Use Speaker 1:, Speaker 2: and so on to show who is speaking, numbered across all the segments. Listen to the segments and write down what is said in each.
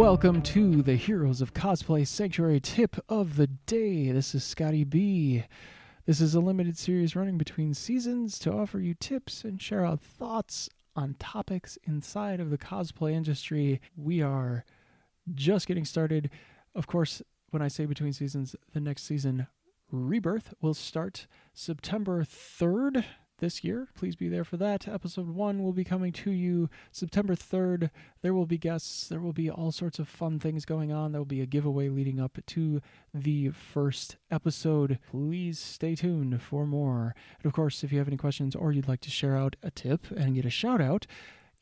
Speaker 1: Welcome to the Heroes of Cosplay Sanctuary tip of the day. This is Scotty B. This is a limited series running between seasons to offer you tips and share out thoughts on topics inside of the cosplay industry. We are just getting started. Of course, when I say between seasons, the next season, Rebirth, will start September 3rd this year. Please be there for that. Episode one will be coming to you September 3rd. There will be guests, there will be all sorts of fun things going on. There will be a giveaway leading up to the first episode. Please stay tuned for more. And of course, if you have any questions or you'd like to share out a tip and get a shout out,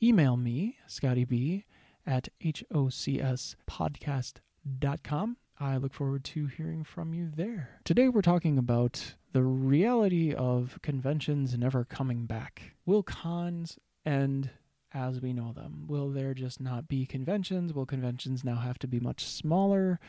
Speaker 1: email me, Scotty B, at hocspodcast.com. I look forward to hearing from you there. Today we're talking about the reality of conventions never coming back. Will cons end as we know them? Will there just not be conventions? Will conventions now have to be much smaller?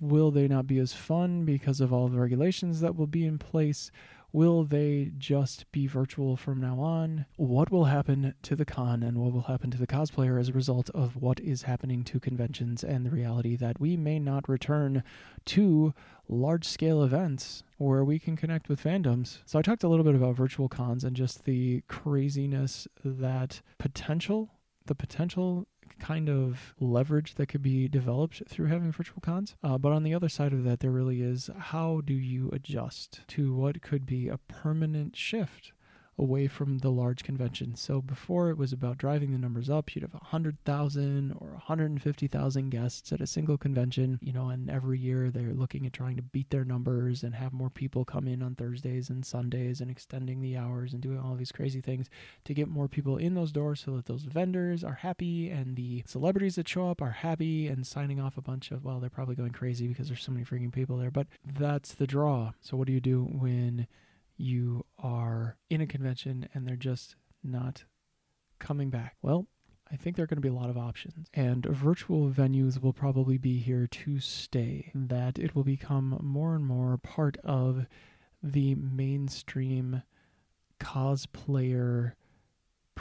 Speaker 1: Will they not be as fun because of all the regulations that will be in place? Will they just be virtual from now on? What will happen to the con and what will happen to the cosplayer as a result of what is happening to conventions and the reality that we may not return to large scale events where we can connect with fandoms? So, I talked a little bit about virtual cons and just the craziness that potential, the potential kind of leverage that could be developed through having virtual cons. Uh, but on the other side of that, there really is how do you adjust to what could be a permanent shift away from the large conventions. So before it was about driving the numbers up, you'd have 100,000 or 150,000 guests at a single convention, you know, and every year they're looking at trying to beat their numbers and have more people come in on Thursdays and Sundays and extending the hours and doing all these crazy things to get more people in those doors so that those vendors are happy and the celebrities that show up are happy and signing off a bunch of, well, they're probably going crazy because there's so many freaking people there, but that's the draw. So what do you do when you are in a convention and they're just not coming back? Well, I think there are going to be a lot of options, and virtual venues will probably be here to stay. That it will become more and more part of the mainstream cosplayer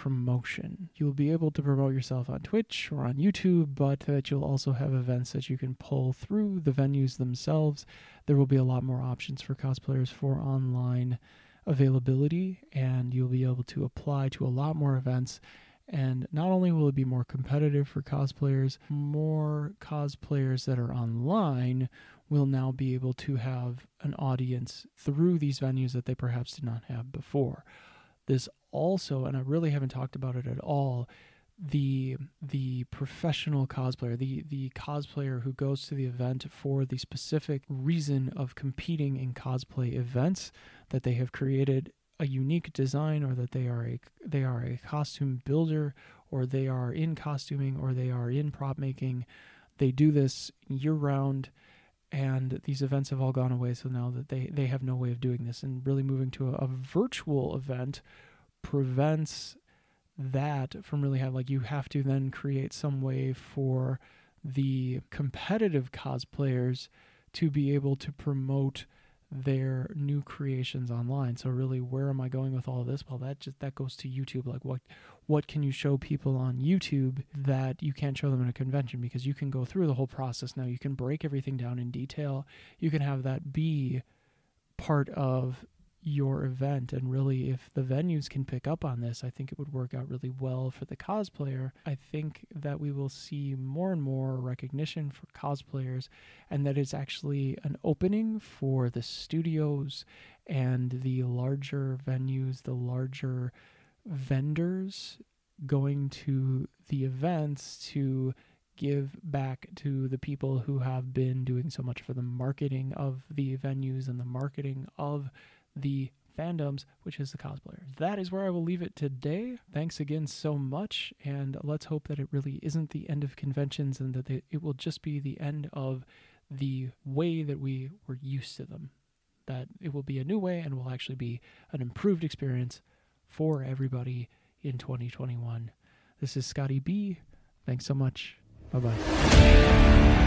Speaker 1: promotion. You'll be able to promote yourself on Twitch or on YouTube, but that you'll also have events that you can pull through the venues themselves. There will be a lot more options for cosplayers for online availability, and you'll be able to apply to a lot more events. And not only will it be more competitive for cosplayers, more cosplayers that are online will now be able to have an audience through these venues that they perhaps did not have before. This also, and I really haven't talked about it at all, the the professional cosplayer, the the cosplayer who goes to the event for the specific reason of competing in cosplay events that they have created a unique design or that they are a they are a costume builder or they are in costuming or they are in prop making. They do this year round and these events have all gone away so now that they they have no way of doing this. And really moving to a, a virtual event prevents that from really having like you have to then create some way for the competitive cosplayers to be able to promote their new creations online. So really where am I going with all this? Well that just that goes to YouTube. Like what what can you show people on YouTube that you can't show them in a convention because you can go through the whole process now. You can break everything down in detail. You can have that be part of your event. And really, if the venues can pick up on this, I think it would work out really well for the cosplayer. I think that we will see more and more recognition for cosplayers, and that it's actually an opening for the studios and the larger venues, the larger vendors going to the events to give back to the people who have been doing so much for the marketing of the venues and the marketing of the fandoms, which is the cosplayer. That is where I will leave it today. Thanks again so much, and let's hope that it really isn't the end of conventions and that it will just be the end of the way that we were used to them. That it will be a new way and will actually be an improved experience for everybody in 2021. This is Scotty B. Thanks so much. Bye bye.